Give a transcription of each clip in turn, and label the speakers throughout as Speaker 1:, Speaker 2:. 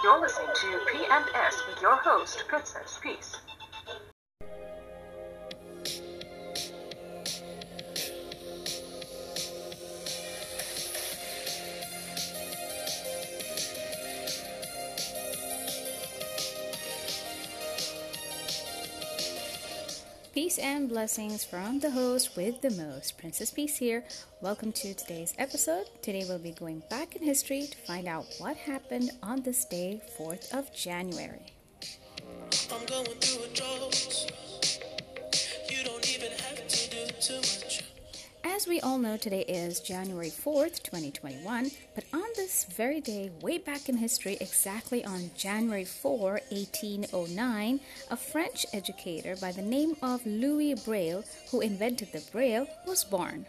Speaker 1: You're listening to P&S with your host, Princess Peace.
Speaker 2: Peace and blessings from the host with the most, Princess Peace here. Welcome to today's episode. Today we'll be going back in history to find out what happened on this day, 4th of January. As we all know, today is January 4th, 2021, but on this very day, way back in history, exactly on January 4, 1809, a French educator by the name of Louis Braille, who invented the Braille, was born.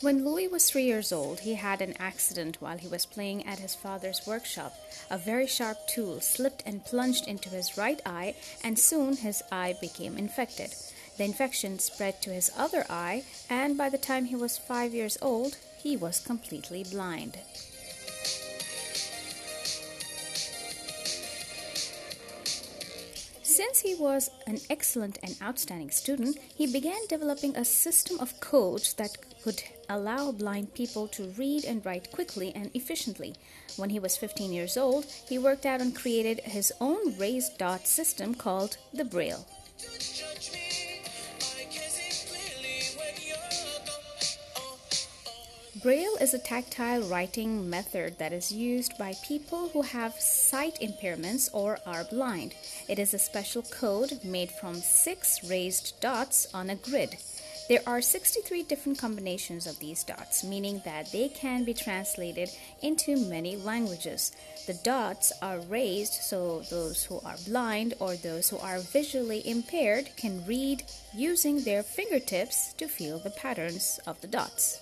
Speaker 2: When Louis was three years old, he had an accident while he was playing at his father's workshop. A very sharp tool slipped and plunged into his right eye, and soon his eye became infected. The infection spread to his other eye, and by the time he was five years old, he was completely blind. Since he was an excellent and outstanding student, he began developing a system of codes that could allow blind people to read and write quickly and efficiently. When he was 15 years old, he worked out and created his own raised dot system called the Braille. Braille is a tactile writing method that is used by people who have sight impairments or are blind. It is a special code made from six raised dots on a grid. There are 63 different combinations of these dots, meaning that they can be translated into many languages. The dots are raised so those who are blind or those who are visually impaired can read using their fingertips to feel the patterns of the dots.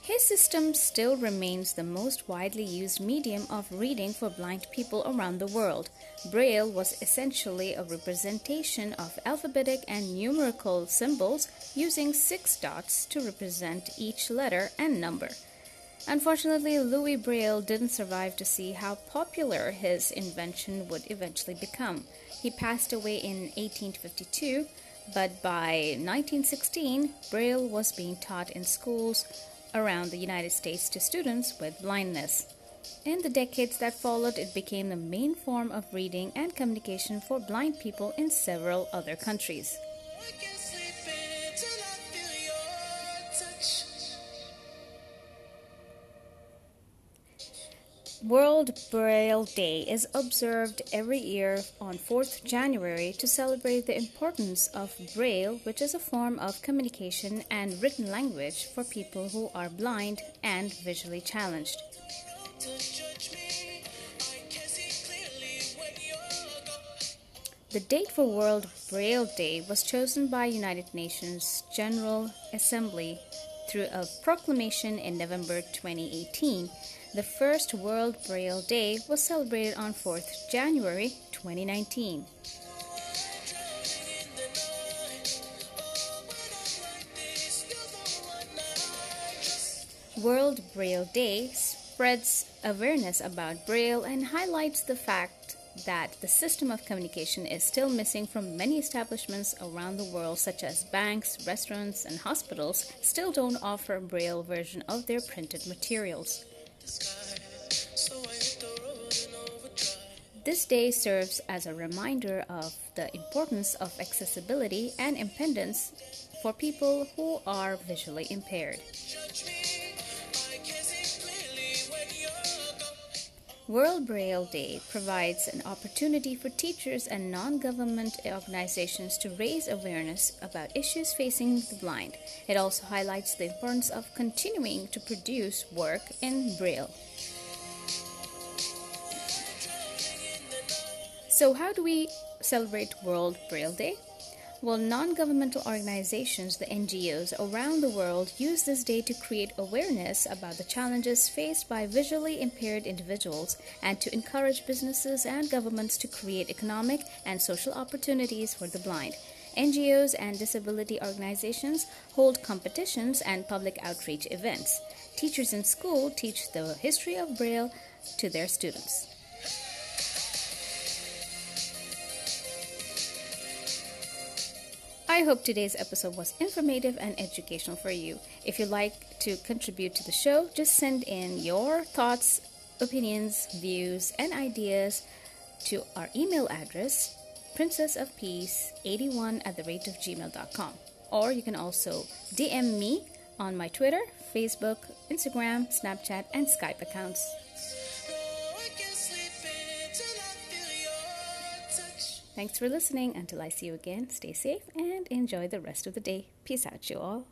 Speaker 2: His system still remains the most widely used medium of reading for blind people around the world. Braille was essentially a representation of alphabetic and numerical symbols using six dots to represent each letter and number. Unfortunately, Louis Braille didn't survive to see how popular his invention would eventually become. He passed away in 1852, but by 1916, Braille was being taught in schools around the United States to students with blindness. In the decades that followed, it became the main form of reading and communication for blind people in several other countries. World Braille Day is observed every year on 4th January to celebrate the importance of Braille, which is a form of communication and written language for people who are blind and visually challenged. The date for World Braille Day was chosen by United Nations General Assembly through a proclamation in November 2018 the first World Braille Day was celebrated on 4th January 2019. World Braille Day spreads awareness about Braille and highlights the fact that the system of communication is still missing from many establishments around the world such as banks, restaurants, and hospitals still don't offer a Braille version of their printed materials. This day serves as a reminder of the importance of accessibility and independence for people who are visually impaired. World Braille Day provides an opportunity for teachers and non government organizations to raise awareness about issues facing the blind. It also highlights the importance of continuing to produce work in Braille. So, how do we celebrate World Braille Day? Well, non governmental organizations, the NGOs around the world, use this day to create awareness about the challenges faced by visually impaired individuals and to encourage businesses and governments to create economic and social opportunities for the blind. NGOs and disability organizations hold competitions and public outreach events. Teachers in school teach the history of Braille to their students. I hope today's episode was informative and educational for you. If you'd like to contribute to the show, just send in your thoughts, opinions, views, and ideas to our email address, princessofpeace81 at the rate of gmail.com. Or you can also DM me on my Twitter, Facebook, Instagram, Snapchat, and Skype accounts. Thanks for listening. Until I see you again, stay safe and enjoy the rest of the day. Peace out, you all.